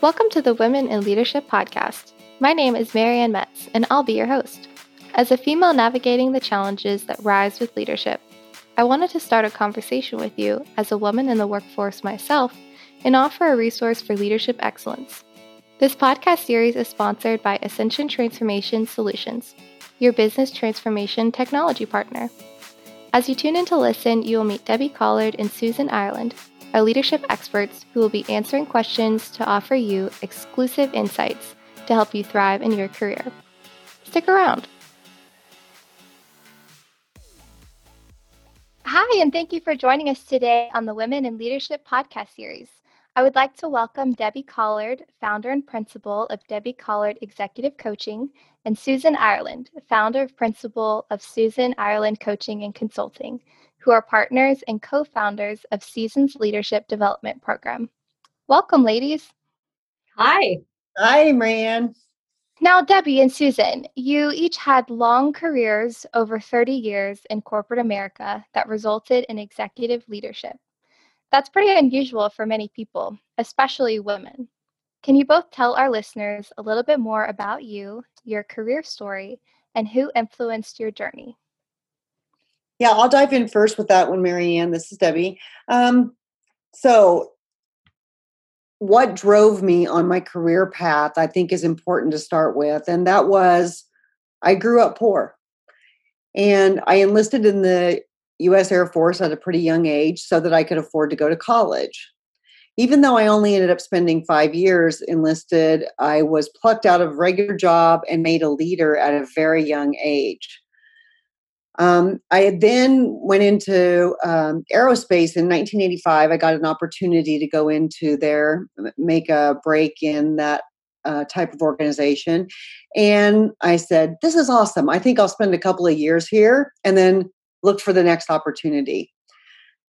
Welcome to the Women in Leadership podcast. My name is Maryanne Metz, and I'll be your host. As a female navigating the challenges that rise with leadership, I wanted to start a conversation with you as a woman in the workforce myself and offer a resource for leadership excellence. This podcast series is sponsored by Ascension Transformation Solutions, your business transformation technology partner. As you tune in to listen, you will meet Debbie Collard and Susan Ireland, our leadership experts who will be answering questions to offer you exclusive insights to help you thrive in your career. Stick around. Hi, and thank you for joining us today on the Women in Leadership podcast series. I would like to welcome Debbie Collard, founder and principal of Debbie Collard Executive Coaching, and Susan Ireland, founder and principal of Susan Ireland Coaching and Consulting, who are partners and co founders of Seasons Leadership Development Program. Welcome, ladies. Hi. Hi, Maryanne. Now, Debbie and Susan, you each had long careers over 30 years in corporate America that resulted in executive leadership. That's pretty unusual for many people, especially women. Can you both tell our listeners a little bit more about you, your career story, and who influenced your journey? Yeah, I'll dive in first with that one, Maryanne. This is Debbie. Um, so, what drove me on my career path, I think, is important to start with. And that was I grew up poor. And I enlisted in the US Air Force at a pretty young age so that I could afford to go to college. Even though I only ended up spending five years enlisted, I was plucked out of regular job and made a leader at a very young age. Um, I then went into um, aerospace in 1985. I got an opportunity to go into there, make a break in that uh, type of organization. And I said, This is awesome. I think I'll spend a couple of years here and then look for the next opportunity.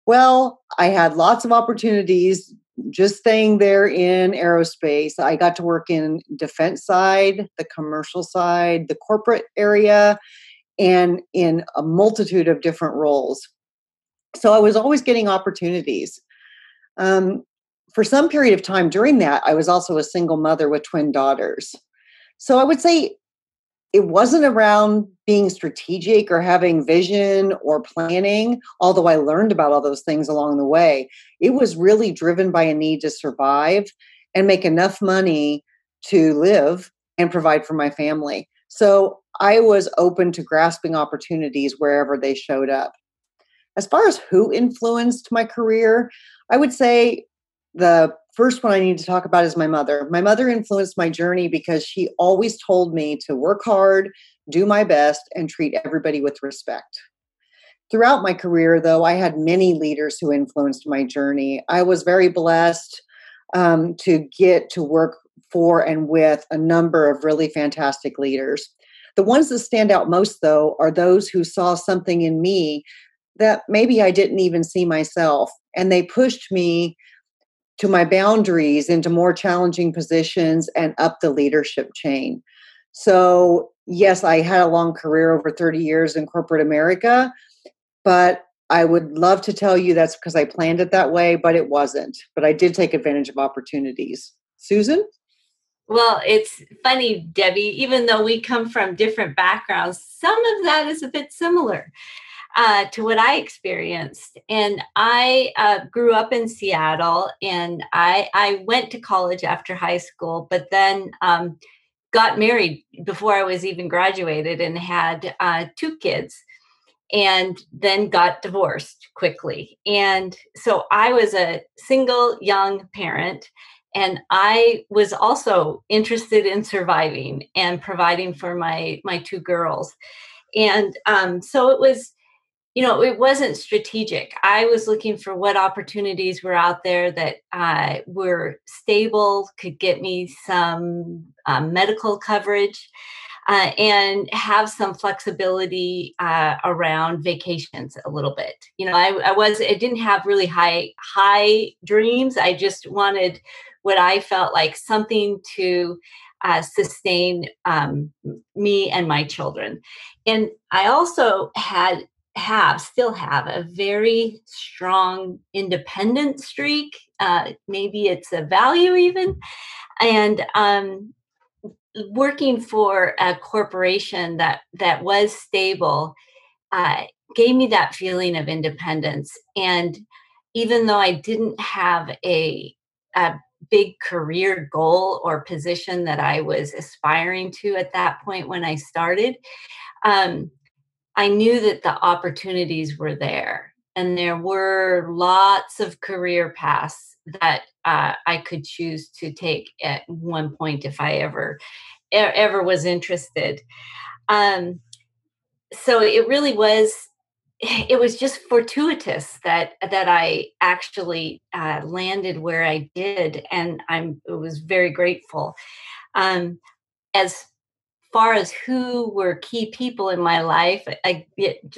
Well, I had lots of opportunities just staying there in aerospace. I got to work in defense side, the commercial side, the corporate area, and in a multitude of different roles. So I was always getting opportunities. Um, for some period of time during that, I was also a single mother with twin daughters. So I would say it wasn't around being strategic or having vision or planning, although I learned about all those things along the way. It was really driven by a need to survive and make enough money to live and provide for my family. So I was open to grasping opportunities wherever they showed up. As far as who influenced my career, I would say the first one I need to talk about is my mother. My mother influenced my journey because she always told me to work hard, do my best, and treat everybody with respect. Throughout my career, though, I had many leaders who influenced my journey. I was very blessed um, to get to work for and with a number of really fantastic leaders. The ones that stand out most, though, are those who saw something in me that maybe I didn't even see myself. And they pushed me to my boundaries into more challenging positions and up the leadership chain. So, yes, I had a long career over 30 years in corporate America, but I would love to tell you that's because I planned it that way, but it wasn't. But I did take advantage of opportunities. Susan? Well, it's funny, Debbie, even though we come from different backgrounds, some of that is a bit similar uh, to what I experienced. And I uh, grew up in Seattle and I, I went to college after high school, but then um, got married before I was even graduated and had uh, two kids and then got divorced quickly. And so I was a single young parent and i was also interested in surviving and providing for my my two girls and um, so it was you know it wasn't strategic i was looking for what opportunities were out there that uh, were stable could get me some um, medical coverage uh, and have some flexibility uh, around vacations a little bit. You know, I, I was I didn't have really high high dreams. I just wanted what I felt like something to uh, sustain um, me and my children. And I also had have, still have, a very strong independent streak. Uh, maybe it's a value even. And um, working for a corporation that that was stable uh, gave me that feeling of independence. And even though I didn't have a, a big career goal or position that I was aspiring to at that point when I started, um, I knew that the opportunities were there. And there were lots of career paths that uh, I could choose to take at one point if I ever ever was interested. Um, so it really was it was just fortuitous that that I actually uh, landed where I did, and I'm was very grateful. Um, as far as who were key people in my life, I,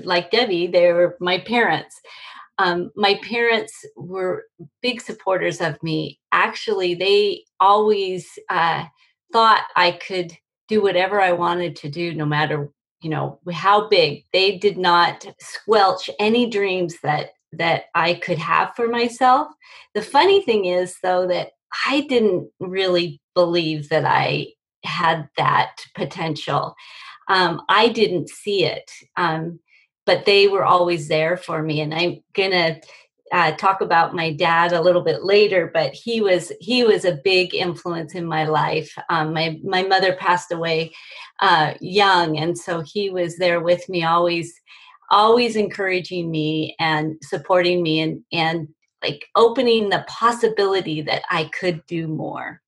like Debbie, they were my parents. Um, my parents were big supporters of me. Actually, they always uh, thought I could do whatever I wanted to do, no matter you know how big they did not squelch any dreams that that i could have for myself the funny thing is though that i didn't really believe that i had that potential um, i didn't see it um, but they were always there for me and i'm gonna uh, talk about my dad a little bit later, but he was he was a big influence in my life. Um, my my mother passed away uh, young, and so he was there with me, always always encouraging me and supporting me, and and like opening the possibility that I could do more.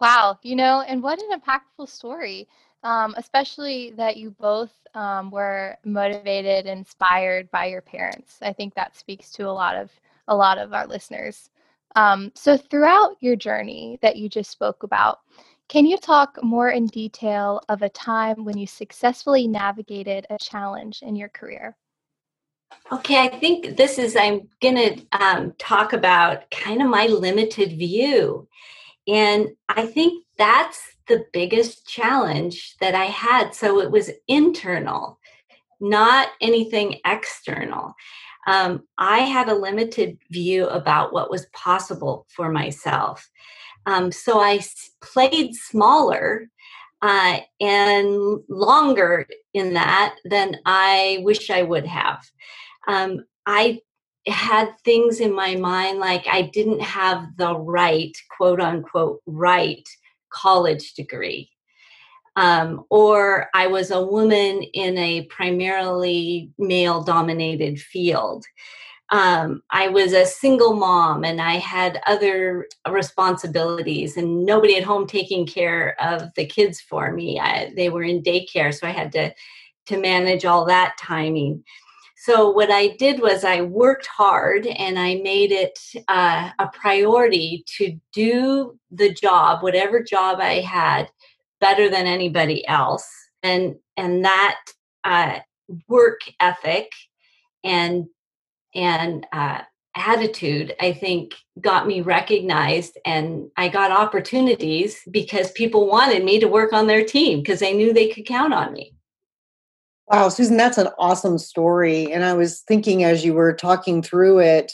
Wow, you know, and what an impactful story um, especially that you both um, were motivated, inspired by your parents. I think that speaks to a lot of a lot of our listeners. Um, so throughout your journey that you just spoke about, can you talk more in detail of a time when you successfully navigated a challenge in your career? Okay, I think this is, I'm going to um, talk about kind of my limited view. And I think that's the biggest challenge that I had. So it was internal, not anything external. Um, I had a limited view about what was possible for myself. Um, so I played smaller uh, and longer in that than I wish I would have. Um, I had things in my mind like I didn't have the right, quote unquote, right college degree. Um, or I was a woman in a primarily male dominated field. Um, I was a single mom and I had other responsibilities, and nobody at home taking care of the kids for me. I, they were in daycare, so I had to to manage all that timing. So what I did was I worked hard and I made it uh, a priority to do the job, whatever job I had, better than anybody else. And and that uh, work ethic and and uh, attitude, I think, got me recognized, and I got opportunities because people wanted me to work on their team because they knew they could count on me. Wow, Susan, that's an awesome story. And I was thinking as you were talking through it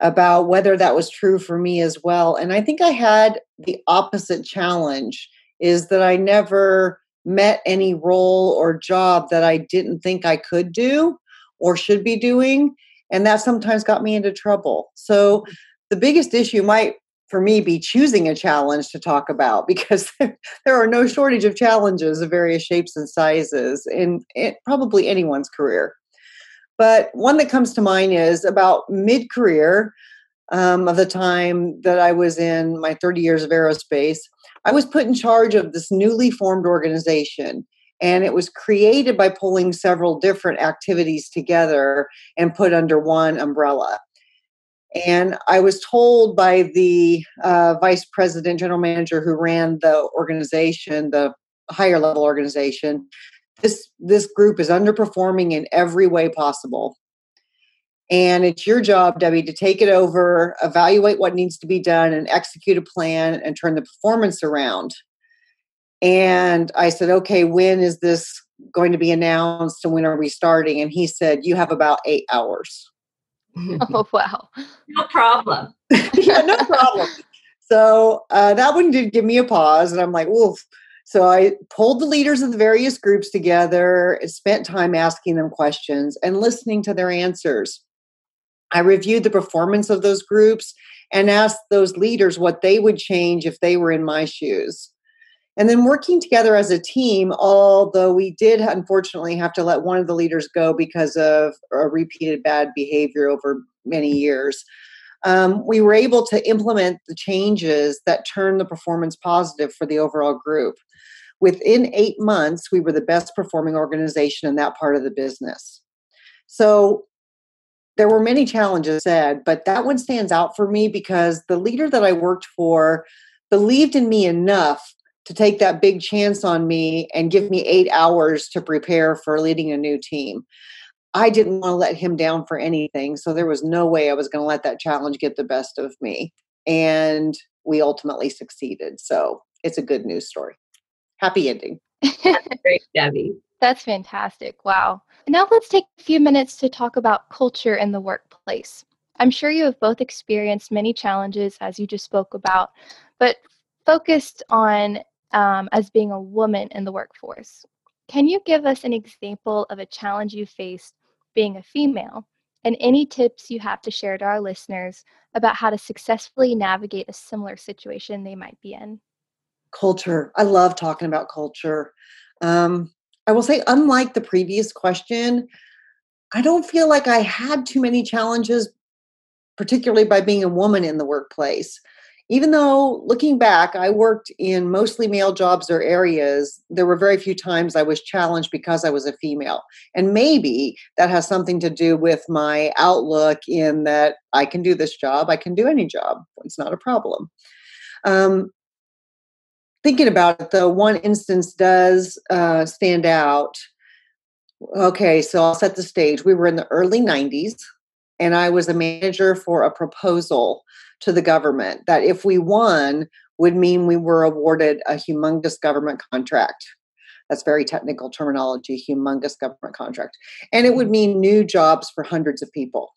about whether that was true for me as well. And I think I had the opposite challenge is that I never met any role or job that I didn't think I could do or should be doing. And that sometimes got me into trouble. So the biggest issue might for me be choosing a challenge to talk about because there are no shortage of challenges of various shapes and sizes in, in probably anyone's career. But one that comes to mind is about mid career um, of the time that I was in my 30 years of aerospace. I was put in charge of this newly formed organization. And it was created by pulling several different activities together and put under one umbrella. And I was told by the uh, vice president, general manager who ran the organization, the higher level organization, this this group is underperforming in every way possible. And it's your job, Debbie, to take it over, evaluate what needs to be done, and execute a plan and turn the performance around. And I said, okay, when is this going to be announced and when are we starting? And he said, You have about eight hours. oh, wow. No problem. yeah, no problem. So uh, that one did give me a pause, and I'm like, Wolf. So I pulled the leaders of the various groups together, spent time asking them questions and listening to their answers. I reviewed the performance of those groups and asked those leaders what they would change if they were in my shoes. And then working together as a team, although we did unfortunately have to let one of the leaders go because of a repeated bad behavior over many years, um, we were able to implement the changes that turned the performance positive for the overall group. Within eight months, we were the best performing organization in that part of the business. So there were many challenges said, but that one stands out for me because the leader that I worked for believed in me enough to take that big chance on me and give me eight hours to prepare for leading a new team. I didn't want to let him down for anything. So there was no way I was going to let that challenge get the best of me. And we ultimately succeeded. So it's a good news story. Happy ending. Great, Debbie. That's fantastic. Wow. Now let's take a few minutes to talk about culture in the workplace. I'm sure you have both experienced many challenges, as you just spoke about, but focused on um, as being a woman in the workforce. Can you give us an example of a challenge you faced being a female and any tips you have to share to our listeners about how to successfully navigate a similar situation they might be in? Culture. I love talking about culture. Um, I will say, unlike the previous question, I don't feel like I had too many challenges, particularly by being a woman in the workplace even though looking back, I worked in mostly male jobs or areas, there were very few times I was challenged because I was a female. And maybe that has something to do with my outlook in that I can do this job, I can do any job, it's not a problem. Um, thinking about it though, one instance does uh, stand out. Okay, so I'll set the stage. We were in the early 90s, and I was a manager for a proposal to the government that if we won would mean we were awarded a humongous government contract. That's very technical terminology humongous government contract. And it would mm-hmm. mean new jobs for hundreds of people.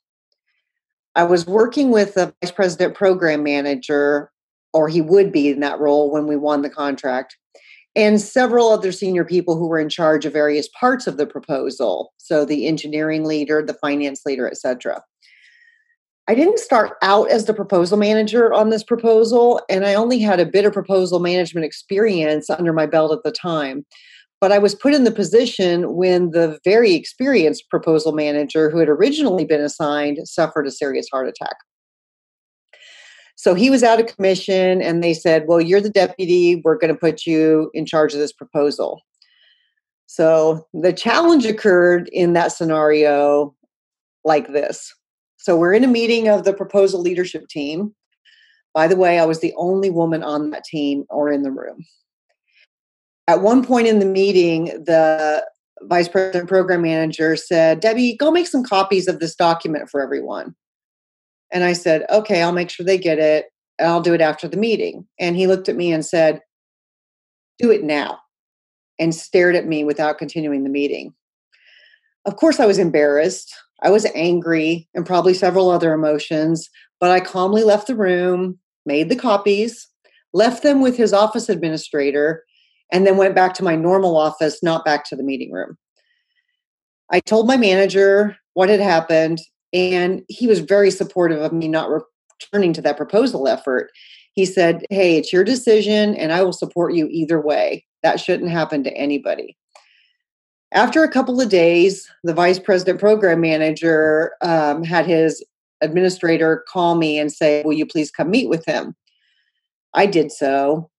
I was working with the vice president program manager or he would be in that role when we won the contract and several other senior people who were in charge of various parts of the proposal. So the engineering leader the finance leader etc I didn't start out as the proposal manager on this proposal, and I only had a bit of proposal management experience under my belt at the time. But I was put in the position when the very experienced proposal manager who had originally been assigned suffered a serious heart attack. So he was out of commission, and they said, Well, you're the deputy. We're going to put you in charge of this proposal. So the challenge occurred in that scenario like this so we're in a meeting of the proposal leadership team. By the way, I was the only woman on that team or in the room. At one point in the meeting, the vice president program manager said, Debbie, go make some copies of this document for everyone. And I said, okay, I'll make sure they get it. And I'll do it after the meeting. And he looked at me and said, do it now. And stared at me without continuing the meeting. Of course, I was embarrassed. I was angry and probably several other emotions, but I calmly left the room, made the copies, left them with his office administrator, and then went back to my normal office, not back to the meeting room. I told my manager what had happened, and he was very supportive of me not returning to that proposal effort. He said, Hey, it's your decision, and I will support you either way. That shouldn't happen to anybody. After a couple of days, the vice president program manager um, had his administrator call me and say, Will you please come meet with him? I did so.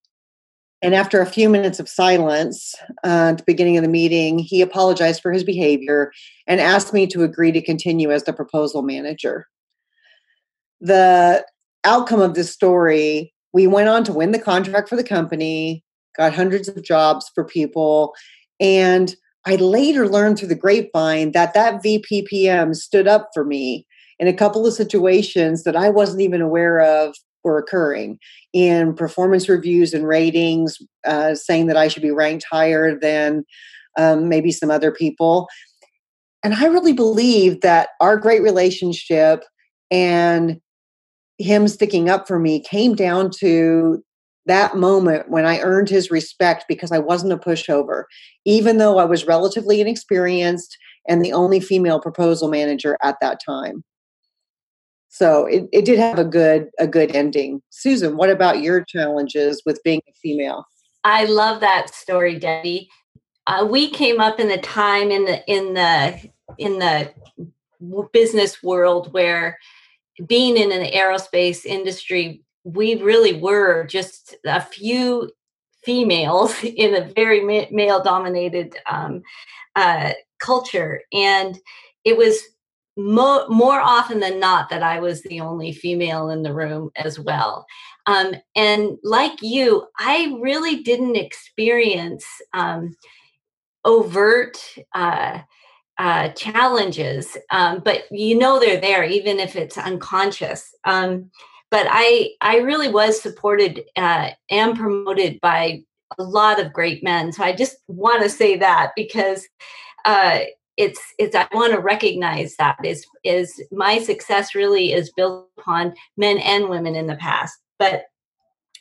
And after a few minutes of silence uh, at the beginning of the meeting, he apologized for his behavior and asked me to agree to continue as the proposal manager. The outcome of this story we went on to win the contract for the company, got hundreds of jobs for people, and I later learned through the grapevine that that VPPM stood up for me in a couple of situations that I wasn't even aware of were occurring in performance reviews and ratings, uh, saying that I should be ranked higher than um, maybe some other people. And I really believe that our great relationship and him sticking up for me came down to that moment when I earned his respect because I wasn't a pushover, even though I was relatively inexperienced and the only female proposal manager at that time. So it, it did have a good a good ending. Susan, what about your challenges with being a female? I love that story, Debbie. Uh, we came up in the time in the in the in the business world where being in an aerospace industry we really were just a few females in a very male dominated um, uh, culture. And it was mo- more often than not that i was the only female in the room as well. Um, and like you i really didn't experience um, overt uh, uh, challenges, um, but you know they're there, even if it's unconscious. Um, but I, I really was supported uh, and promoted by a lot of great men. So I just want to say that because uh, it's, it's I want to recognize that is is my success really is built upon men and women in the past. But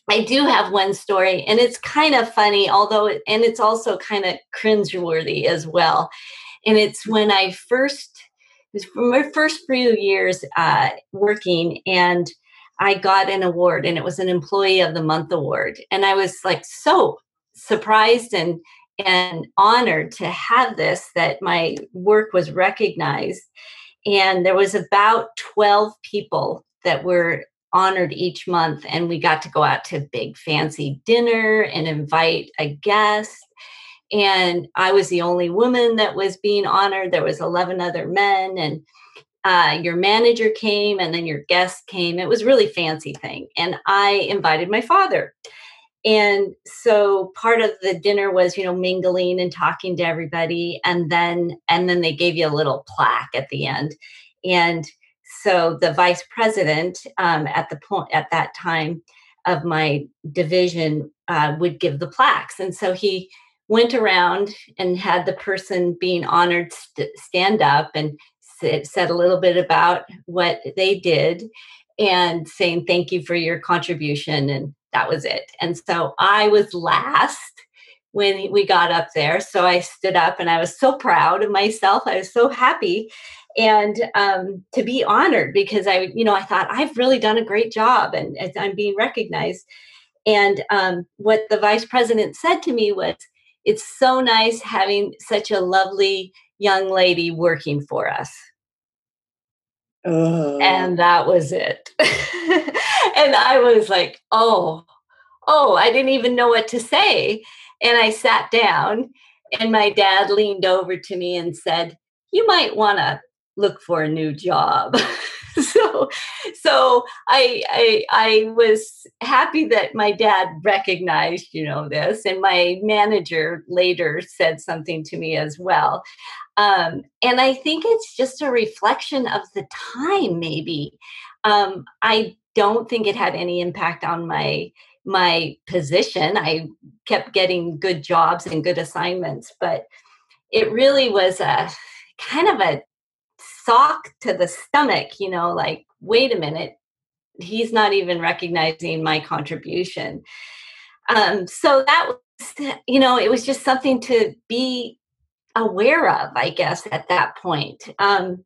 I do have one story, and it's kind of funny, although, and it's also kind of cringeworthy as well. And it's when I first, it was for my first few years uh, working, and I got an award, and it was an Employee of the Month award, and I was like so surprised and and honored to have this that my work was recognized. And there was about 12 people that were honored each month and we got to go out to a big fancy dinner and invite a guest. And i was the only woman that was being honored. There was 11 other men and uh, your manager came and then your guest came it was really fancy thing and i invited my father. And so part of the dinner was you know mingling and talking to everybody and then and then they gave you a little plaque at the end. And so the vice president um, at the point at that time of my division uh, would give the plaques. And so he went around and had the person being honored st- stand up and said, said a little bit about what they did and saying thank you for your contribution and that was it and so i was last when we got up there so i stood up and i was so proud of myself i was so happy and um, to be honored because I, you know, I thought I've really done a great job and, and I'm being recognized. And um, what the vice president said to me was, "It's so nice having such a lovely young lady working for us." Oh. And that was it. and I was like, "Oh, oh!" I didn't even know what to say, and I sat down. And my dad leaned over to me and said, "You might want to look for a new job. so so I, I I was happy that my dad recognized, you know, this and my manager later said something to me as well. Um, and I think it's just a reflection of the time, maybe. Um, I don't think it had any impact on my my position. I kept getting good jobs and good assignments, but it really was a kind of a sock to the stomach, you know, like, wait a minute, he's not even recognizing my contribution. Um, so that was, you know, it was just something to be aware of, I guess, at that point. Um,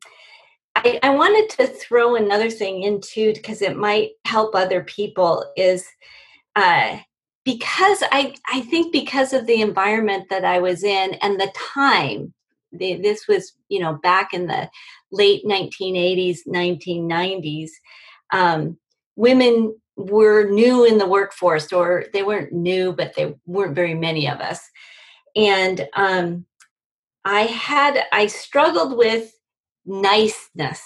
I, I wanted to throw another thing in too, because it might help other people, is uh, because I, I think because of the environment that I was in and the time, the, this was, you know, back in the late 1980s, 1990s, um, women were new in the workforce, or they weren't new, but they weren't very many of us. And um, I had, I struggled with niceness.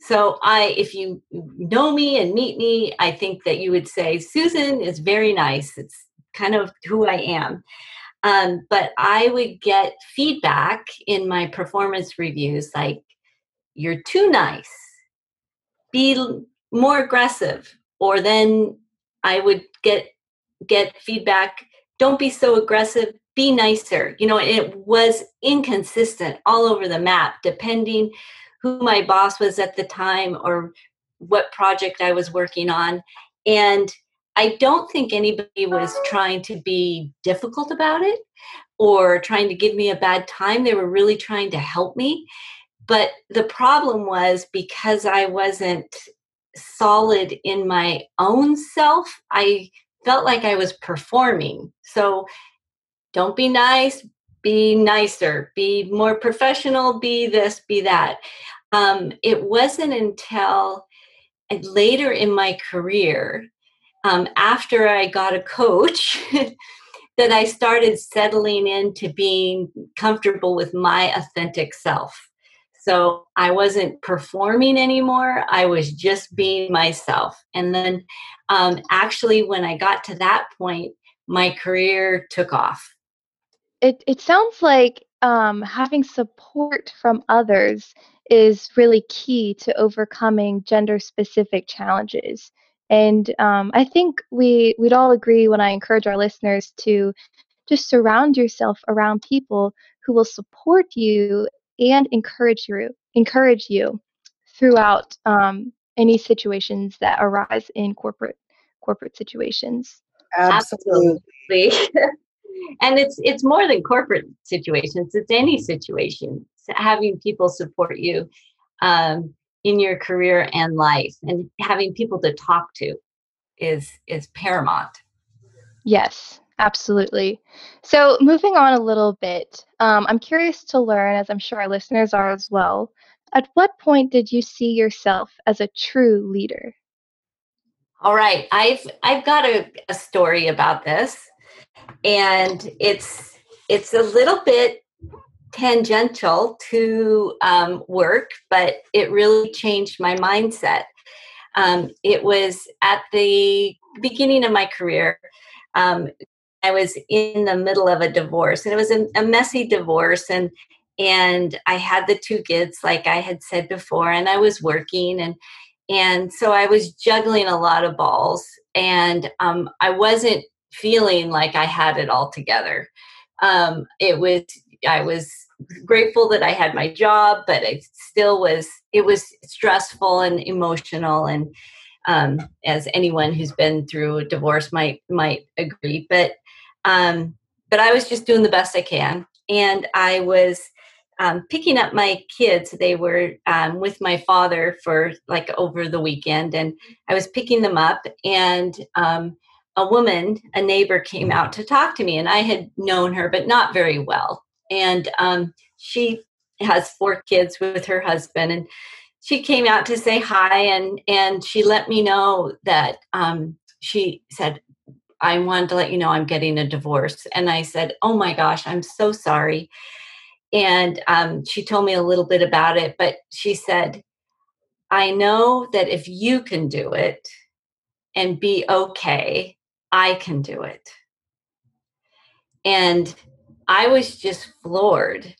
So I, if you know me and meet me, I think that you would say Susan is very nice. It's kind of who I am. Um, but I would get feedback in my performance reviews like, you're too nice be more aggressive or then i would get get feedback don't be so aggressive be nicer. You know, it was inconsistent all over the map, depending who my boss was at the time or what project I was working on. And I don't think anybody was trying to be difficult about it or trying to give me a bad time. They were really trying to help me. But the problem was because I wasn't solid in my own self, I felt like I was performing. So don't be nice, be nicer, be more professional, be this, be that. Um, it wasn't until later in my career, um, after I got a coach, that I started settling into being comfortable with my authentic self. So I wasn't performing anymore. I was just being myself. And then um, actually, when I got to that point, my career took off. It, it sounds like um, having support from others is really key to overcoming gender specific challenges. And um, I think we, we'd all agree when I encourage our listeners to just surround yourself around people who will support you and encourage you encourage you throughout um, any situations that arise in corporate corporate situations. Absolutely. and it's it's more than corporate situations it's any situation having people support you um, in your career and life and having people to talk to is is paramount yes Absolutely. So, moving on a little bit, um, I'm curious to learn, as I'm sure our listeners are as well, at what point did you see yourself as a true leader? All right, I've I've got a, a story about this, and it's it's a little bit tangential to um, work, but it really changed my mindset. Um, it was at the beginning of my career. Um, I was in the middle of a divorce, and it was a, a messy divorce, and and I had the two kids, like I had said before, and I was working, and and so I was juggling a lot of balls, and um, I wasn't feeling like I had it all together. Um, it was I was grateful that I had my job, but it still was it was stressful and emotional and um, as anyone who's been through a divorce might might agree. But um, but I was just doing the best I can. And I was um, picking up my kids. They were um, with my father for like over the weekend, and I was picking them up. And um, a woman, a neighbor, came out to talk to me, and I had known her, but not very well. And um, she has four kids with her husband, and she came out to say hi, and and she let me know that um, she said, I wanted to let you know I'm getting a divorce. And I said, Oh my gosh, I'm so sorry. And um, she told me a little bit about it, but she said, I know that if you can do it and be okay, I can do it. And I was just floored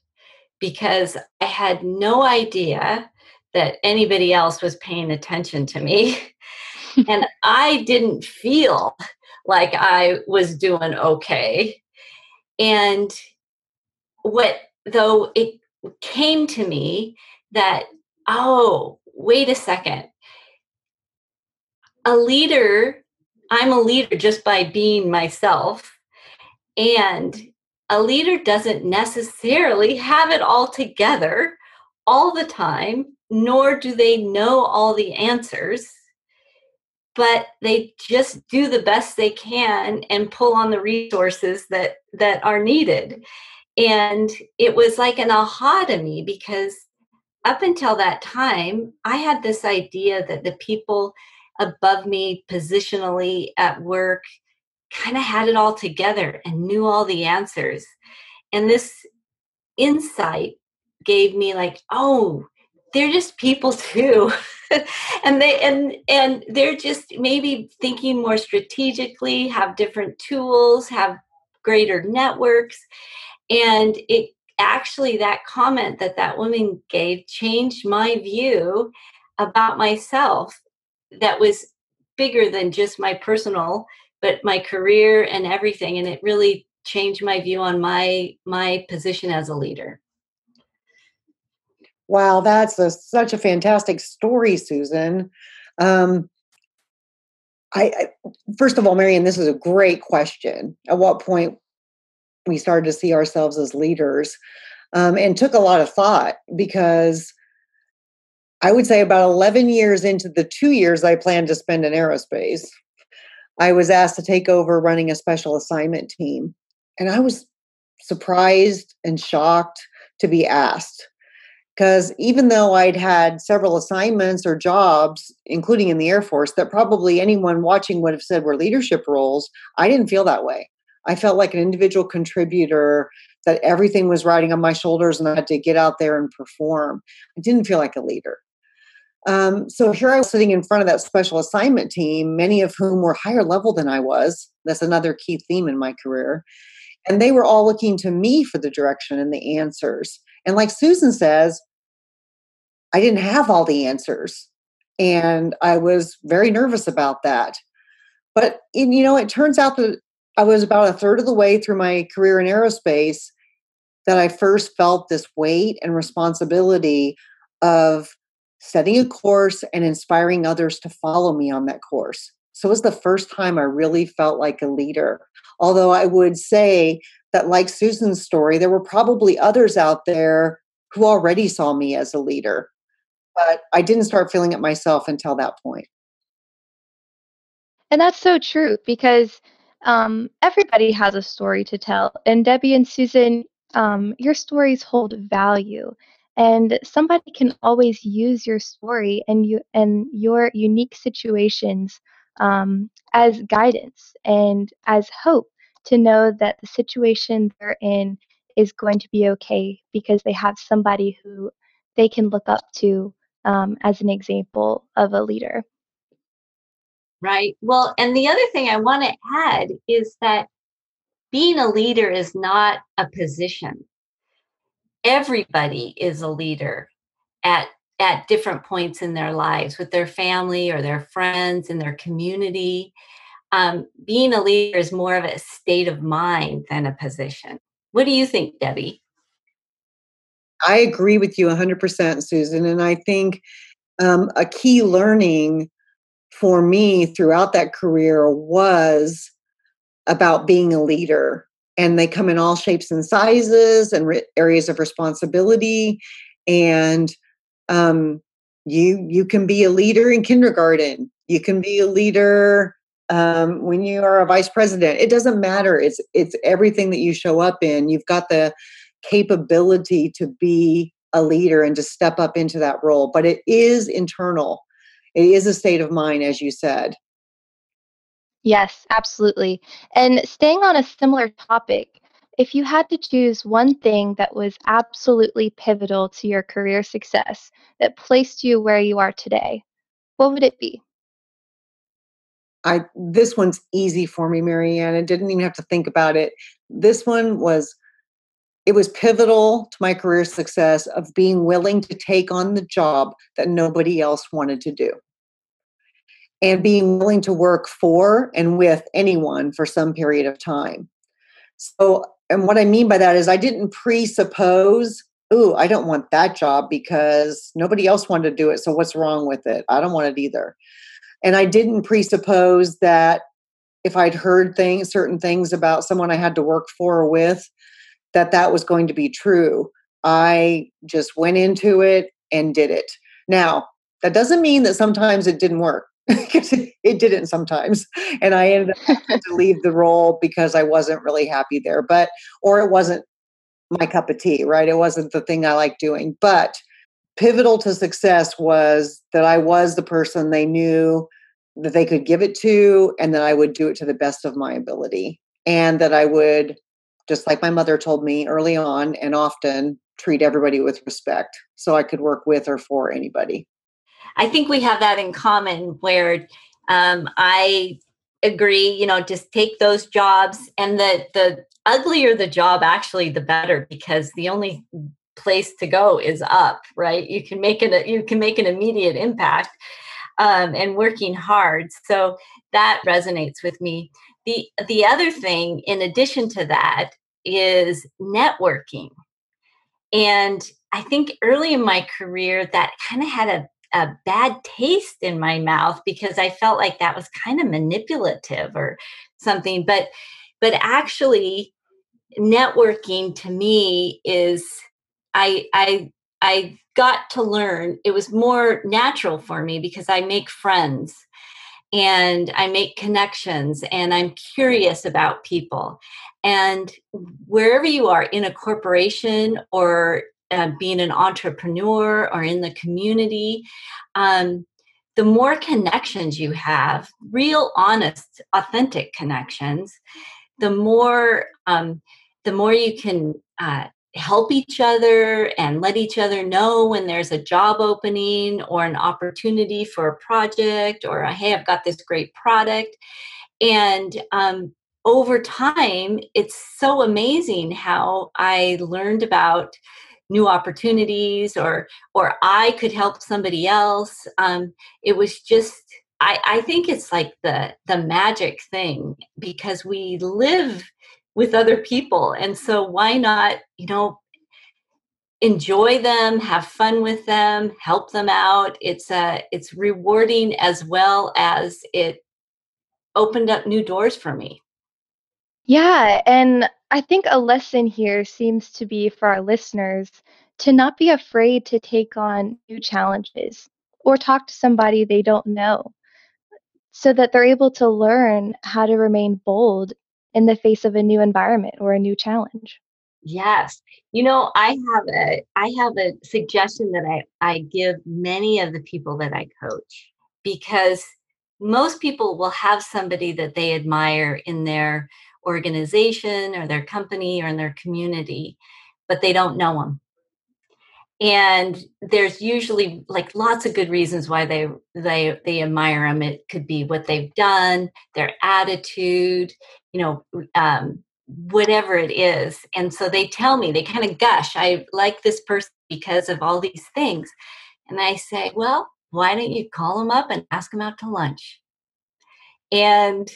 because I had no idea that anybody else was paying attention to me. and I didn't feel like I was doing okay. And what, though, it came to me that, oh, wait a second. A leader, I'm a leader just by being myself. And a leader doesn't necessarily have it all together all the time, nor do they know all the answers but they just do the best they can and pull on the resources that that are needed. And it was like an aha to me because up until that time i had this idea that the people above me positionally at work kind of had it all together and knew all the answers. And this insight gave me like oh they're just people too. And they and and they're just maybe thinking more strategically have different tools have greater networks. And it actually that comment that that woman gave changed my view about myself that was bigger than just my personal but my career and everything. And it really changed my view on my my position as a leader. Wow, that's a, such a fantastic story, Susan. Um, I, I first of all, Maryanne, this is a great question. At what point we started to see ourselves as leaders, um, and took a lot of thought because I would say about 11 years into the two years I planned to spend in aerospace, I was asked to take over running a special assignment team. And I was surprised and shocked to be asked. Because even though I'd had several assignments or jobs, including in the Air Force, that probably anyone watching would have said were leadership roles, I didn't feel that way. I felt like an individual contributor that everything was riding on my shoulders and I had to get out there and perform. I didn't feel like a leader. Um, so here I was sitting in front of that special assignment team, many of whom were higher level than I was. That's another key theme in my career. And they were all looking to me for the direction and the answers. And like Susan says, I didn't have all the answers. And I was very nervous about that. But, you know, it turns out that I was about a third of the way through my career in aerospace that I first felt this weight and responsibility of setting a course and inspiring others to follow me on that course. So it was the first time I really felt like a leader. Although I would say that, like Susan's story, there were probably others out there who already saw me as a leader. But I didn't start feeling it myself until that point. And that's so true because um, everybody has a story to tell. And Debbie and Susan, um, your stories hold value and somebody can always use your story and you and your unique situations um, as guidance and as hope to know that the situation they're in is going to be okay because they have somebody who they can look up to um, as an example of a leader. Right. Well, and the other thing I want to add is that being a leader is not a position everybody is a leader at at different points in their lives with their family or their friends in their community um, being a leader is more of a state of mind than a position. What do you think debbie? I agree with you 100% susan and i think um, a key learning for me throughout that career was about being a leader and they come in all shapes and sizes and re- areas of responsibility and um, you you can be a leader in kindergarten. You can be a leader um, when you are a vice president it doesn't matter it's it's everything that you show up in you've got the capability to be a leader and to step up into that role but it is internal it is a state of mind as you said Yes, absolutely. And staying on a similar topic, if you had to choose one thing that was absolutely pivotal to your career success that placed you where you are today, what would it be? I this one's easy for me, Maryanne. I didn't even have to think about it. This one was it was pivotal to my career success of being willing to take on the job that nobody else wanted to do and being willing to work for and with anyone for some period of time. So, and what I mean by that is I didn't presuppose, ooh, I don't want that job because nobody else wanted to do it. So, what's wrong with it? I don't want it either. And I didn't presuppose that if I'd heard things, certain things about someone I had to work for or with, that that was going to be true. I just went into it and did it. Now, that doesn't mean that sometimes it didn't work because it, it, didn't sometimes and i ended up to leave the role because i wasn't really happy there but or it wasn't my cup of tea right it wasn't the thing i like doing but pivotal to success was that i was the person they knew that they could give it to and that i would do it to the best of my ability. And that i would just like my mother told me early on and often treat everybody with respect so i could work with or for anybody. I think we have that in common where um, I agree, you know, just take those jobs and the the uglier the job actually the better because the only place to go is up, right? You can make it you can make an immediate impact um, and working hard. So that resonates with me. the the other thing in addition to that is networking and i think early in my career that kind of had a a bad taste in my mouth because I felt like that was kind of manipulative or something. But but actually networking to me is I I I got to learn it was more natural for me because I make friends and I make connections and I'm curious about people. And wherever you are in a corporation or uh, being an entrepreneur or in the community, um, the more connections you have, real, honest, authentic connections, the more um, the more you can uh, help each other and let each other know when there's a job opening or an opportunity for a project or hey, I've got this great product, and um, over time, it's so amazing how I learned about new opportunities or or i could help somebody else. Um, it was just I, I think it's like the the magic thing because we live with other people. And so why not you know enjoy them have fun with them help them out. It's a uh, it's rewarding as well as it opened up new doors for me. Yeah and I think a lesson here seems to be for our listeners to not be afraid to take on new challenges or talk to somebody they don't know so that they're able to learn how to remain bold in the face of a new environment or a new challenge. Yes. You know, I have a I have a suggestion that I I give many of the people that I coach because most people will have somebody that they admire in their organization or their company or in their community, but they don't know them. And there's usually like lots of good reasons why they they they admire them. It could be what they've done, their attitude, you know, um, whatever it is. And so they tell me, they kind of gush, I like this person because of all these things. And I say, well, why don't you call them up and ask them out to lunch? And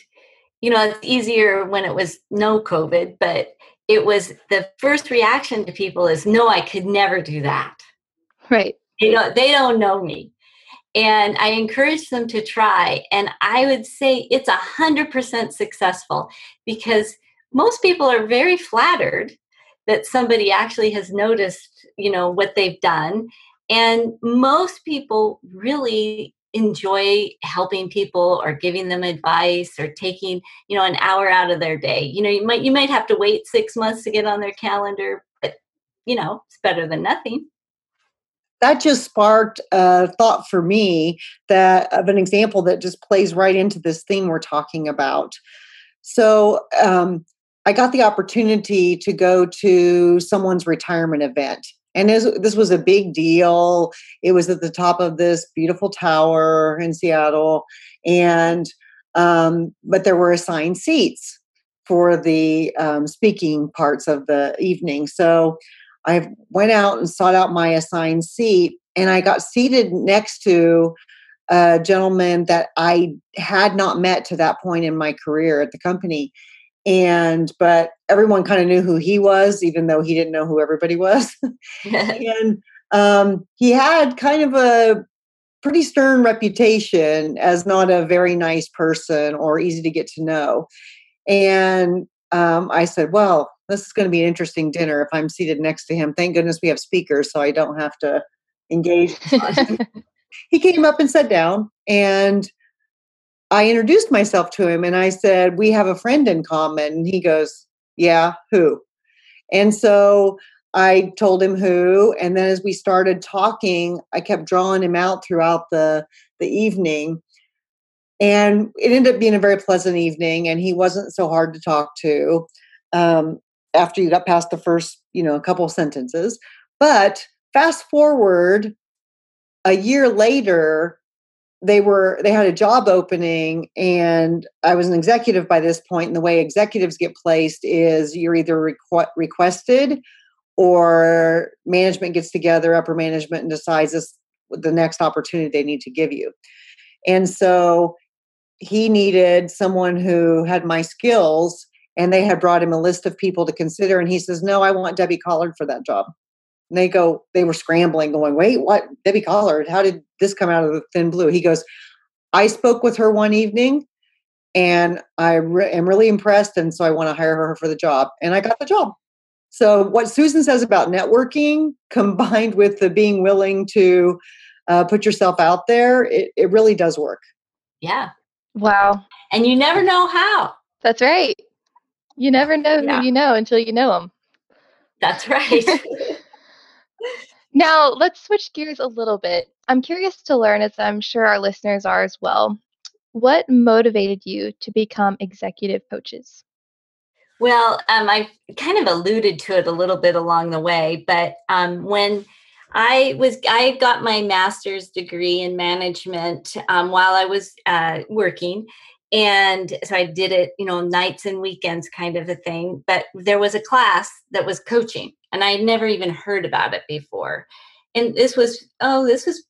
you know, it's easier when it was no COVID, but it was the first reaction to people is, no, I could never do that. Right. They don't, they don't know me. And I encourage them to try. And I would say it's a hundred percent successful because most people are very flattered that somebody actually has noticed, you know, what they've done. And most people really enjoy helping people or giving them advice or taking you know an hour out of their day. You know you might you might have to wait six months to get on their calendar but you know it's better than nothing. That just sparked a thought for me that of an example that just plays right into this theme we're talking about. So um, i got the opportunity to go to someone's retirement event and this, this was a big deal. It was at the top of this beautiful tower in Seattle, and um, but there were assigned seats for the um, speaking parts of the evening. So I went out and sought out my assigned seat, and I got seated next to a gentleman that I had not met to that point in my career at the company and but everyone kind of knew who he was even though he didn't know who everybody was. And um, he had kind of a pretty stern reputation as not a very nice person or easy to get to know. And um, i said well this is going to be an interesting dinner if i'm seated next to him. Thank goodness we have speakers so i don't have to engage he came up and sat down and I introduced myself to him and I said, We have a friend in common. And he goes, Yeah, who? And so I told him who. And then as we started talking, I kept drawing him out throughout the, the evening. And it ended up being a very pleasant evening, and he wasn't so hard to talk to um, after you got past the first, you know, a couple sentences. But fast forward a year later, they were they had a job opening and i was an executive by this point and the way executives get placed is you're either requ- requested or management gets together upper management and decides this the next opportunity they need to give you. And so he needed someone who had my skills and they had brought him a list of people to consider and he says no i want debbie collard for that job and they go they were scrambling going wait what debbie collard how did this come out of the thin blue he goes i spoke with her one evening and i re- am really impressed and so i want to hire her for the job and i got the job so what susan says about networking combined with the being willing to uh, put yourself out there it, it really does work yeah Wow. and you never know how That's right. You never know Yeah. who you know until you know them. that's right Now, let's switch gears a little bit. I'm curious to learn, as I'm sure our listeners are as well. What motivated you to become executive coaches? Well, um, I kind of alluded to it a little bit along the way, but um, when I was, I got my master's degree in management um, while I was uh, working. And so I did it, you know, nights and weekends kind of a thing. But there was a class that was coaching, and I had never even heard about it before. And this was, oh, this was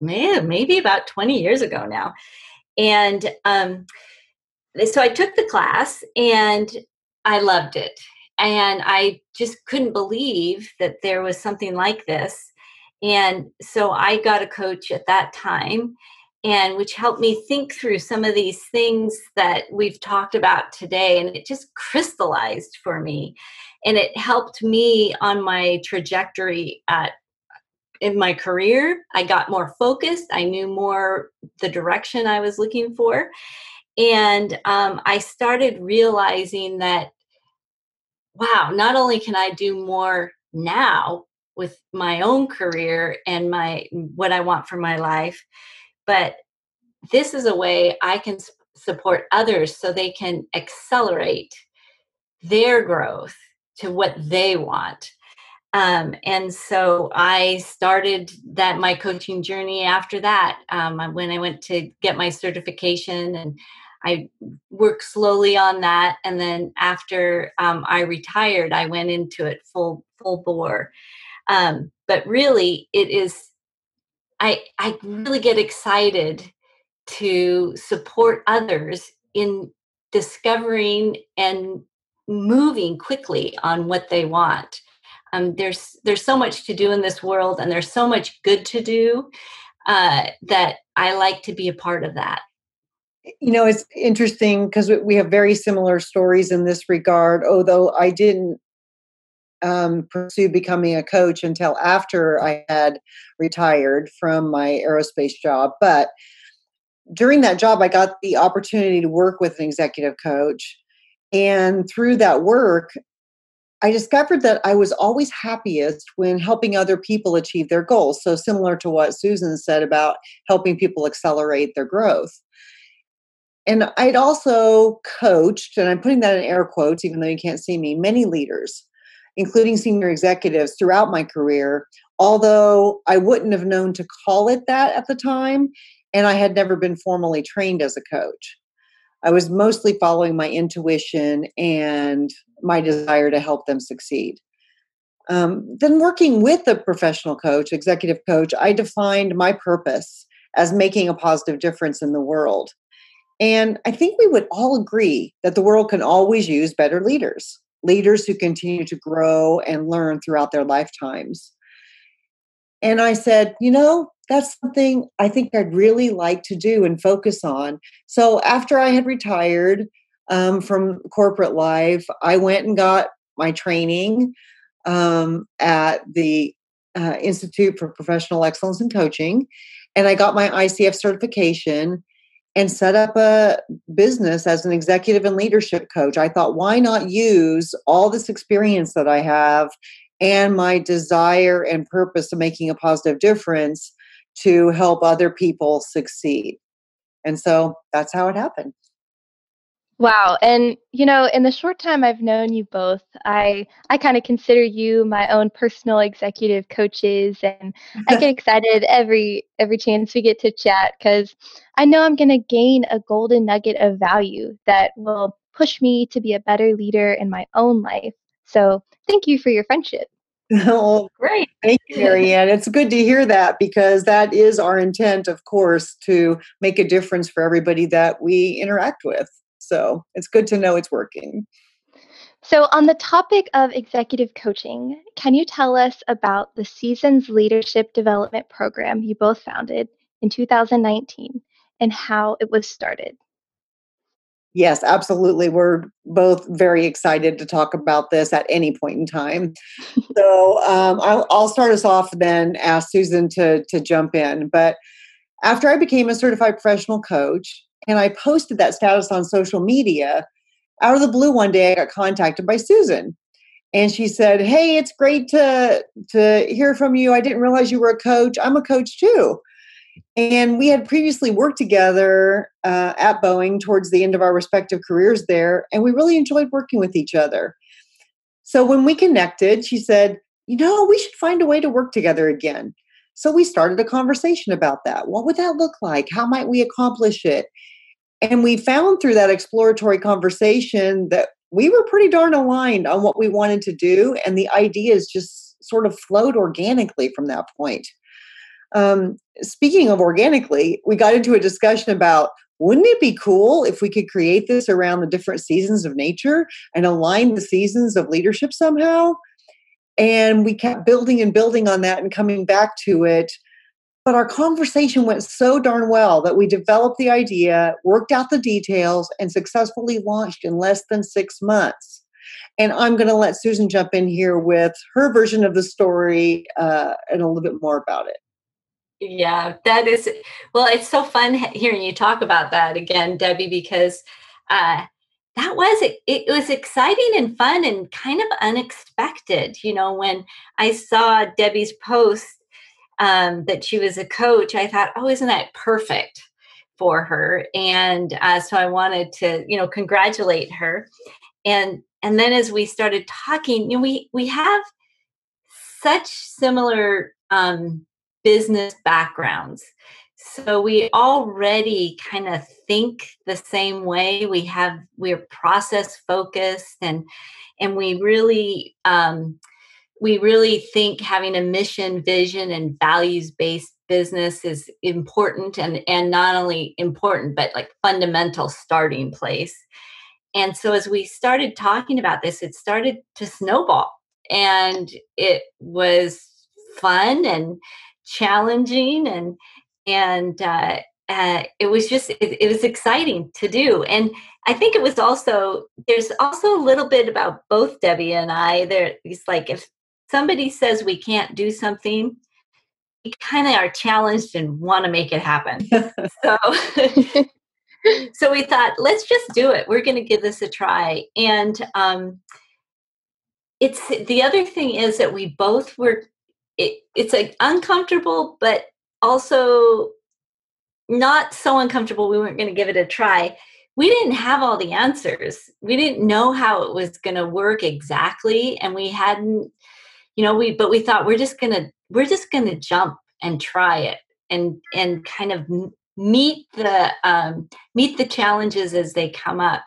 man, maybe about 20 years ago now. And um, so I took the class and I loved it. And I just couldn't believe that there was something like this. And so I got a coach at that time, and which helped me think through some of these things that we've talked about today. And it just crystallized for me. And it helped me on my trajectory at in my career. I got more focused. I knew more the direction I was looking for. And um, I started realizing that wow, not only can I do more now with my own career and my what I want for my life, but this is a way I can support others so they can accelerate their growth to what they want. Um, and so I started that my coaching journey after that. Um, when I went to get my certification and I worked slowly on that, and then after um, I retired, I went into it full full bore. Um, but really, it is I I really get excited to support others in discovering and moving quickly on what they want. Um, there's there's so much to do in this world, and there's so much good to do uh, that I like to be a part of that. you know it's interesting because we have very similar stories in this regard although i didn't um, pursue becoming a coach until after i had retired from my aerospace job but during that job i got the opportunity to work with an executive coach and through that work i discovered that i was always happiest when helping other people achieve their goals so similar to what susan said about helping people accelerate their growth. And I'd also coached, and I'm putting that in air quotes, even though you can't see me, many leaders, including senior executives throughout my career, although I wouldn't have known to call it that at the time. And I had never been formally trained as a coach. I was mostly following my intuition and my desire to help them succeed. Um, then, working with a professional coach, executive coach, I defined my purpose as making a positive difference in the world. And I think we would all agree that the world can always use better leaders, leaders who continue to grow and learn throughout their lifetimes. And I said, you know, that's something I think I'd really like to do and focus on. So after I had retired um, from corporate life, I went and got my training um, at the uh, Institute for Professional Excellence in Coaching. And I got my ICF certification and set up a business as an executive and leadership coach. I thought, why not use all this experience that I have and my desire and purpose of making a positive difference to help other people succeed? And so that's how it happened. Wow. And you know, in the short time I've known you both, I I kind of consider you my own personal executive coaches and I get excited every every chance we get to chat cuz I know I'm going to gain a golden nugget of value that will push me to be a better leader in my own life. So, thank you for your friendship. Oh, great. Thank you, Maryanne. It's good to hear that because that is our intent, of course, to make a difference for everybody that we interact with. So it's good to know it's working. So, on the topic of executive coaching, can you tell us about the Seasons Leadership Development Program you both founded in 2019 and how it was started? Yes, absolutely. We're both very excited to talk about this at any point in time. so um, I'll, I'll, start us off, then ask Susan to to jump in. But after I became a certified professional coach, and I posted that status on social media, out of the blue one day I got contacted by Susan. And she said, Hey, it's great to to hear from you. I didn't realize you were a coach. I'm a coach too. And we had previously worked together uh, at Boeing towards the end of our respective careers there, and we really enjoyed working with each other. So when we connected, she said, You know, we should find a way to work together again. So we started a conversation about that. What would that look like? How might we accomplish it? And we found through that exploratory conversation that we were pretty darn aligned on what we wanted to do. And the ideas just sort of flowed organically from that point. Um, speaking of organically, we got into a discussion about wouldn't it be cool if we could create this around the different seasons of nature and align the seasons of leadership somehow? And we kept building and building on that and coming back to it but our conversation went so darn well that we developed the idea, worked out the details, and successfully launched in less than six months. And I'm going to let Susan jump in here with her version of the story uh, and a little bit more about it. Yeah, that is, well, it's so fun hearing you talk about that again, Debbie, because uh, that was it, it was exciting and fun and kind of unexpected you know when i saw debbie's post um, that she was a coach, I thought, oh, isn't that perfect for her? And uh, so I wanted to, you know, congratulate her. And and then as we started talking, you know, we we have such similar um, business backgrounds. So we already kind of think the same way. We have we're process focused and and we really um, we really think having a mission, vision, and values based business is important and, and not only important, but like fundamental starting place. And so as we started talking about this, it started to snowball and it was fun and challenging and and uh, uh, it was just it, it, was exciting to do and i think it was also there's also a little bit about both debbie and i there it's like if somebody says we can't do something, we kind of are challenged and want to make it happen. so, so we thought, let's just do it. We're going to give this a try. And um, it's the other thing is that we both were. It, it's like uncomfortable, but also not so uncomfortable. We weren't going to give it a try we didn't have all the answers. We didn't know how it was going to work exactly. And we hadn't you know we but we thought we're just gonna we're just gonna jump and try it and and kind of meet the um, meet the challenges as they come up.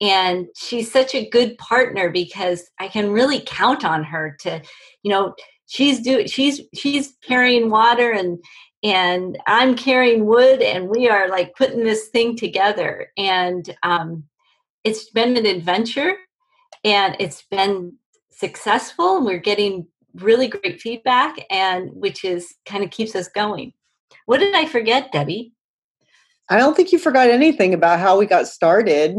And she's such a good partner because i can really count on her to you know she's do she's she's carrying water and and i'm carrying wood and we are like putting this thing together. And um, it's been an adventure and it's been successful and we're getting really great feedback and which is kind of keeps us going. What did i forget debbie? I don't think you forgot anything about how we got started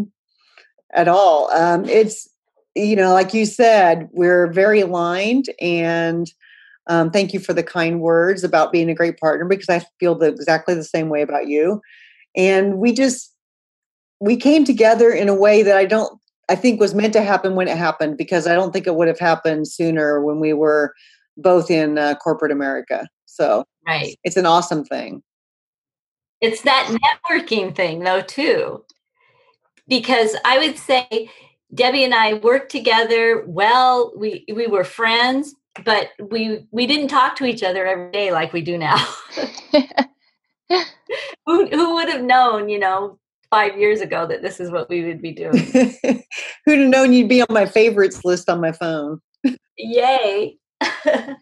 at all. Um, it's you know like you said we're very aligned and um, thank you for the kind words about being a great partner because i feel the, exactly the same way about you. And we just we came together in a way that i don't I think was meant to happen when it happened because I don't think it would have happened sooner when we were both in uh, corporate America. So right. it's an awesome thing. It's that networking thing though too. Because I would say Debbie and I worked together well, we we were friends, but we we didn't talk to each other every day like we do now. who, who would have known, you know, five years ago that this is what we would be doing. Who'd have known you'd be on my favorites list on my phone? Yay.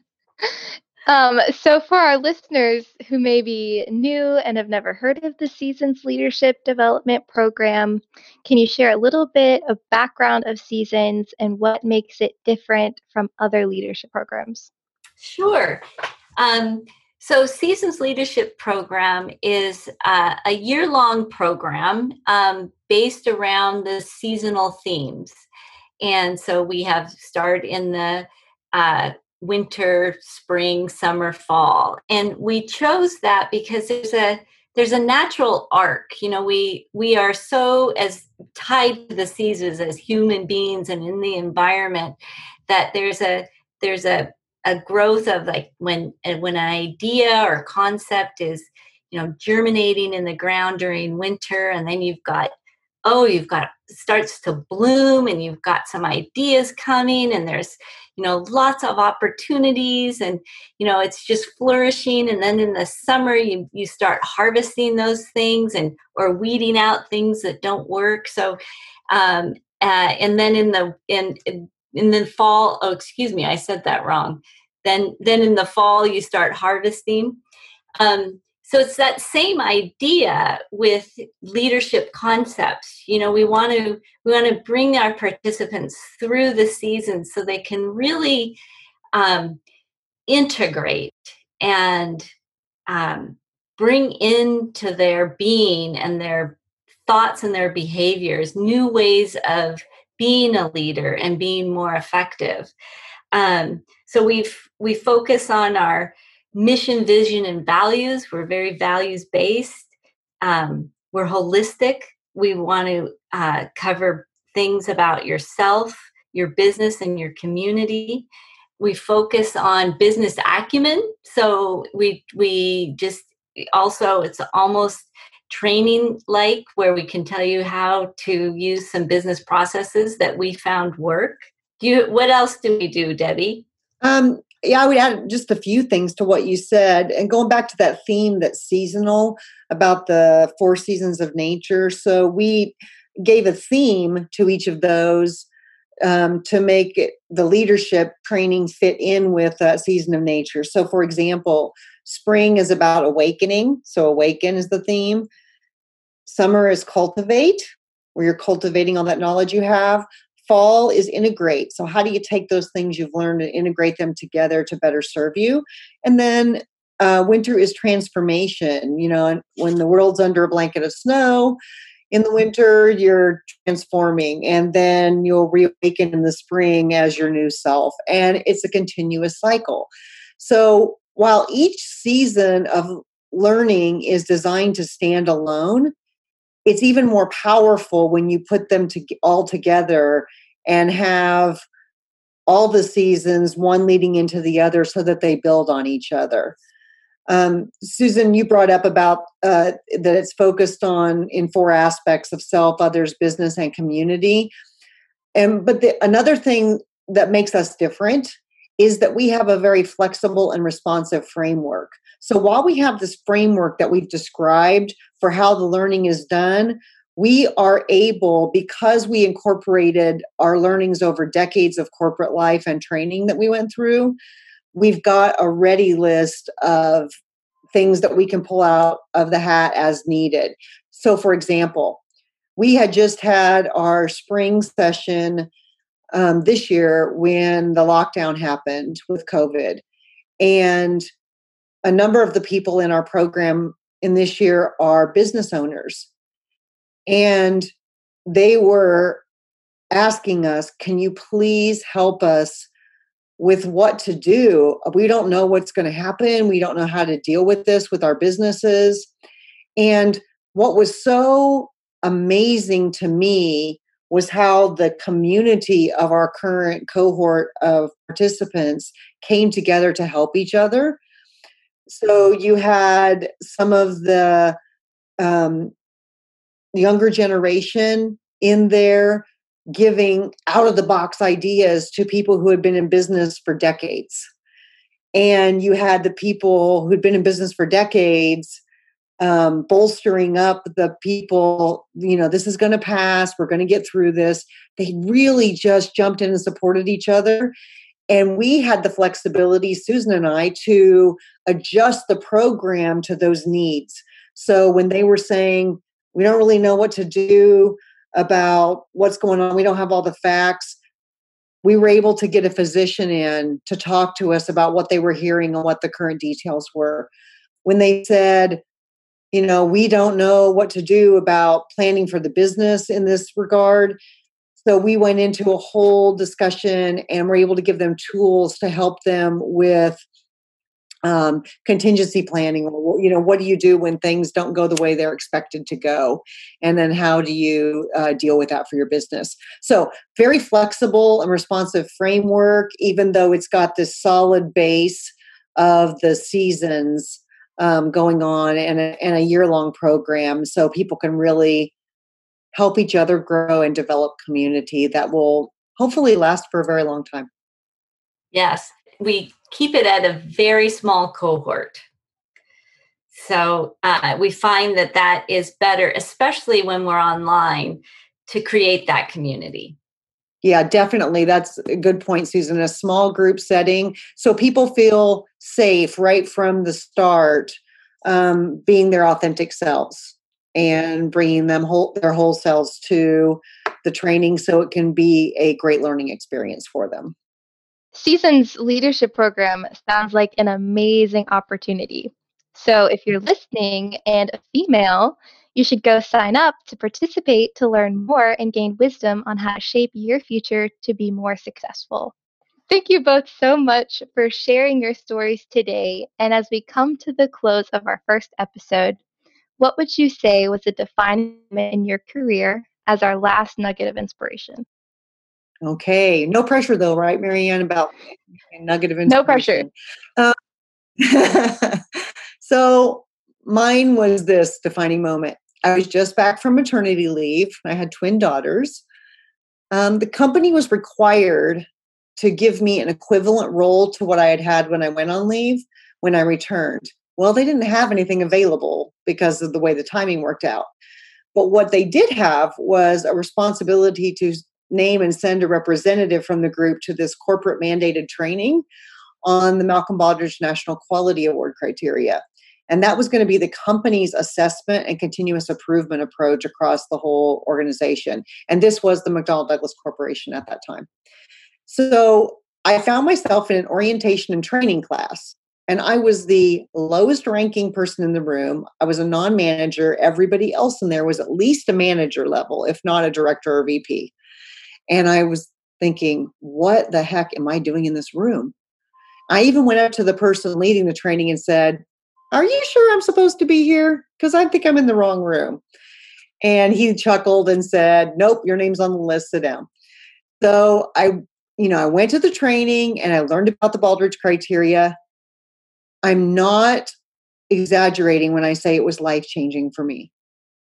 um, so, for our listeners who may be new and have never heard of the Seasons Leadership Development Program, can you share a little bit of background of Seasons and what makes it different from other leadership programs? Sure. Um, so, Seasons Leadership Program is uh, a year long program um, based around the seasonal themes. And so we have started in the uh, winter, spring, summer, fall. And we chose that because there's a there's a natural arc. You know, we we are so as tied to the seasons as human beings and in the environment that there's a there's a a growth of like when when an idea or concept is you know germinating in the ground during winter and then you've got oh you've got starts to bloom and you've got some ideas coming and there's you know lots of opportunities and you know it's just flourishing and then in the summer you you start harvesting those things and or weeding out things that don't work. So um uh, and then in the in in the fall oh excuse me i said that wrong. Then then in the fall you start harvesting. Um, so it's that same idea with leadership concepts. You know we want to we want to bring our participants through the season so they can really um, integrate and um, bring into their being and their thoughts and their behaviors new ways of being a leader and being more effective. Um, so we've we focus on our mission, vision, and values. We're very values based. Um, we're holistic. We want to uh, cover things about yourself, your business, and your community. We focus on business acumen. So we we just also it's almost training like where we can tell you how to use some business processes that we found work. Do you what else do we do debbie? Um, yeah i would add just a few things to what you said and going back to that theme that's seasonal about the four seasons of nature. So we gave a theme to each of those um, to make it, the leadership training fit in with a season of nature. So for example Spring is about awakening. So, awaken is the theme. Summer is cultivate, where you're cultivating all that knowledge you have. Fall is integrate. So, how do you take those things you've learned and integrate them together to better serve you? And then uh, winter is transformation. You know, when the world's under a blanket of snow, in the winter you're transforming and then you'll reawaken in the spring as your new self and it's a continuous cycle so while each season of learning is designed to stand alone, it's even more powerful when you put them to, all together and have all the seasons, one leading into the other, so that they build on each other. Um, Susan, you brought up about uh, that it's focused on in four aspects of self, others, business, and community. And but the, another thing that makes us different is that we have a very flexible and responsive framework. So while we have this framework that we've described for how the learning is done, we are able, because we incorporated our learnings over decades of corporate life and training that we went through, we've got a ready list of things that we can pull out of the hat as needed. So, for example, we had just had our spring session um, this year when the lockdown happened with COVID. And a number of the people in our program in this year are business owners. And they were asking us, can you please help us with what to do? We don't know what's going to happen. We don't know how to deal with this with our businesses. And what was so amazing to me was how the community of our current cohort of participants came together to help each other. So you had some of the um, younger generation in there giving out of the box ideas to people who had been in business for decades. And you had the people who'd been in business for decades um, bolstering up the people, you know, this is going to pass, we're going to get through this. They really just jumped in and supported each other. And we had the flexibility, Susan and I, to adjust the program to those needs. So when they were saying, we don't really know what to do about what's going on, we don't have all the facts, we were able to get a physician in to talk to us about what they were hearing and what the current details were. When they said, you know, we don't know what to do about planning for the business in this regard, so we went into a whole discussion and were able to give them tools to help them with um, contingency planning you know what do you do when things don't go the way they're expected to go? And then how do you uh, deal with that for your business? So very flexible and responsive framework even though it's got this solid base of the seasons um, going on and a, and a year long program so people can really help each other grow and develop community that will hopefully last for a very long time. Yes, we keep it at a very small cohort. So uh, we find that that is better, especially when we're online, to create that community. Yeah, definitely. That's a good point, Susan. A small group setting so people feel safe right from the start, um, being their authentic selves and bringing them whole, their whole selves to the training so it can be a great learning experience for them. Season's leadership program sounds like an amazing opportunity. So, if you're listening and a female, you should go sign up to participate to learn more and gain wisdom on how to shape your future to be more successful. Thank you both so much for sharing your stories today. And as we come to the close of our first episode, what would you say was a defining moment in your career as our last nugget of inspiration? Okay, no pressure though, right, Maryanne? About nugget of inspiration. No pressure. Uh, so mine was this defining moment. I was just back from maternity leave. I had twin daughters. Um, the company was required to give me an equivalent role to what I had had when I went on leave when I returned. Well, they didn't have anything available because of the way the timing worked out. But what they did have was a responsibility to name and send a representative from the group to this corporate mandated training on the Malcolm Baldrige National Quality Award criteria. And that was going to be the company's assessment and continuous improvement approach across the whole organization. And this was the McDonnell Douglas Corporation at that time. So I found myself in an orientation and training class and I was the lowest ranking person in the room. I was a non manager. Everybody else in there was at least a manager level, if not a director or VP. And I was thinking, what the heck am I doing in this room? I even went up to the person leading the training and said, Are you sure I'm supposed to be here? Because I think I'm in the wrong room. And he chuckled and said, Nope, your name's on the list. Sit down. So I, you know, I went to the training and I learned about the Baldrige criteria I'm not exaggerating when I say it was life changing for me.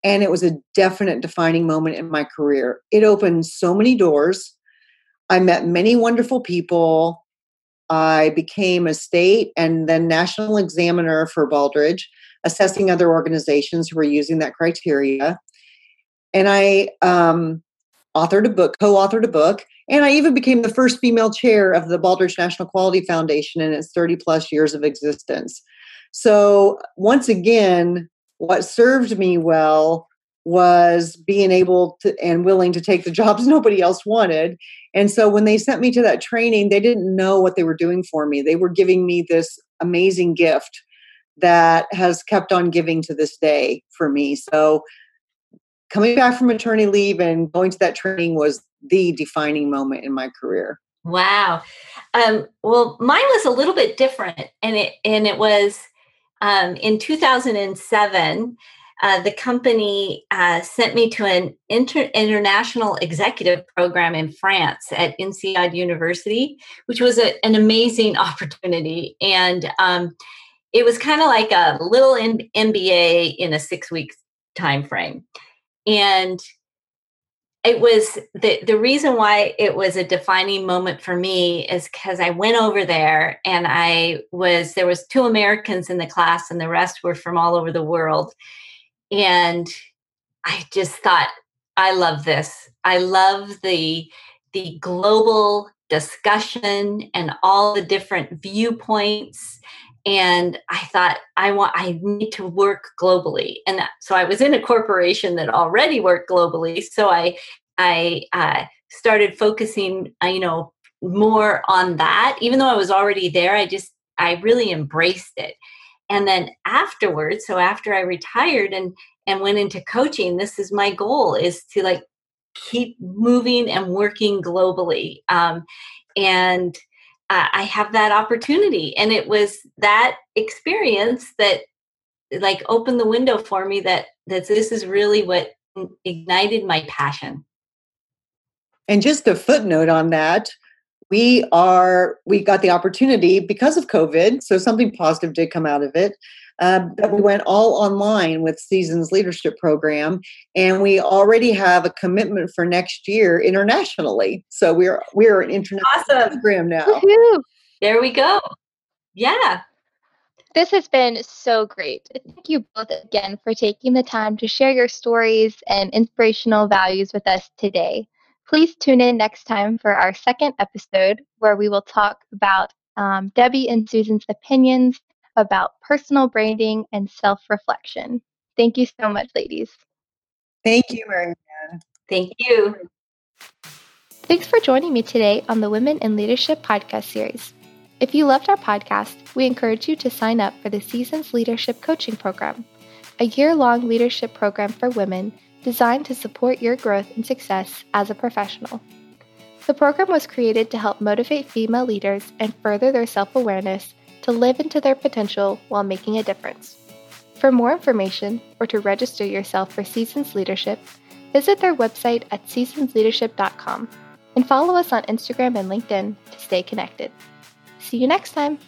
And it was a definite defining moment in my career. It opened so many doors. I met many wonderful people. I became a state and then national examiner for Baldrige, assessing other organizations who were using that criteria. And I um, authored a book, co authored a book, and I even became the first female chair of the Baldrige National Quality Foundation in its 30 plus years of existence. So, once again, what served me well was being able to and willing to take the jobs nobody else wanted. And so, when they sent me to that training, they didn't know what they were doing for me. They were giving me this amazing gift that has kept on giving to this day for me. So, coming back from maternity leave and going to that training was the defining moment in my career. Wow. Um, well, mine was a little bit different, and it and it was um, in 2007. Uh, the company uh, sent me to an inter- international executive program in France at INSEAD University, which was a, an amazing opportunity. And um, it was kind of like a little M- MBA in a six week time frame and it was the the reason why it was a defining moment for me is because I went over there and I was there was two Americans in the class and the rest were from all over the world and I just thought I love this. I love the the global discussion and all the different viewpoints. And i thought i want i need to work globally. And so i was in a corporation that already worked globally. So i i uh, started focusing uh, you know more on that. Even though i was already there i just i really embraced it and then afterwards so after i retired and and went into coaching this is my goal is to like keep moving and working globally um, and uh, i have that opportunity. And it was that experience that like opened the window for me that that this is really what ignited my passion. And just a footnote on that we are we got the opportunity because of covid so something positive did come out of it um, that we went all online with Seasons Leadership Program, and we already have a commitment for next year internationally. So we're we're an international awesome. program now. Woo-hoo. There we go. Yeah. This has been so great. Thank you both again for taking the time to share your stories and inspirational values with us today. Please tune in next time for our second episode where we will talk about um, Debbie and Susan's opinions about personal branding and self reflection. Thank you so much, ladies. Thank you, Maryanne. Thank you. Thanks for joining me today on the Women in Leadership podcast series. If you loved our podcast, we encourage you to sign up for the Seasons Leadership Coaching Program, a year long leadership program for women designed to support your growth and success as a professional. The program was created to help motivate female leaders and further their self awareness to live into their potential while making a difference. For more information or to register yourself for Seasons Leadership, visit their website at seasonsleadership.com and follow us on Instagram and LinkedIn to stay connected. See you next time!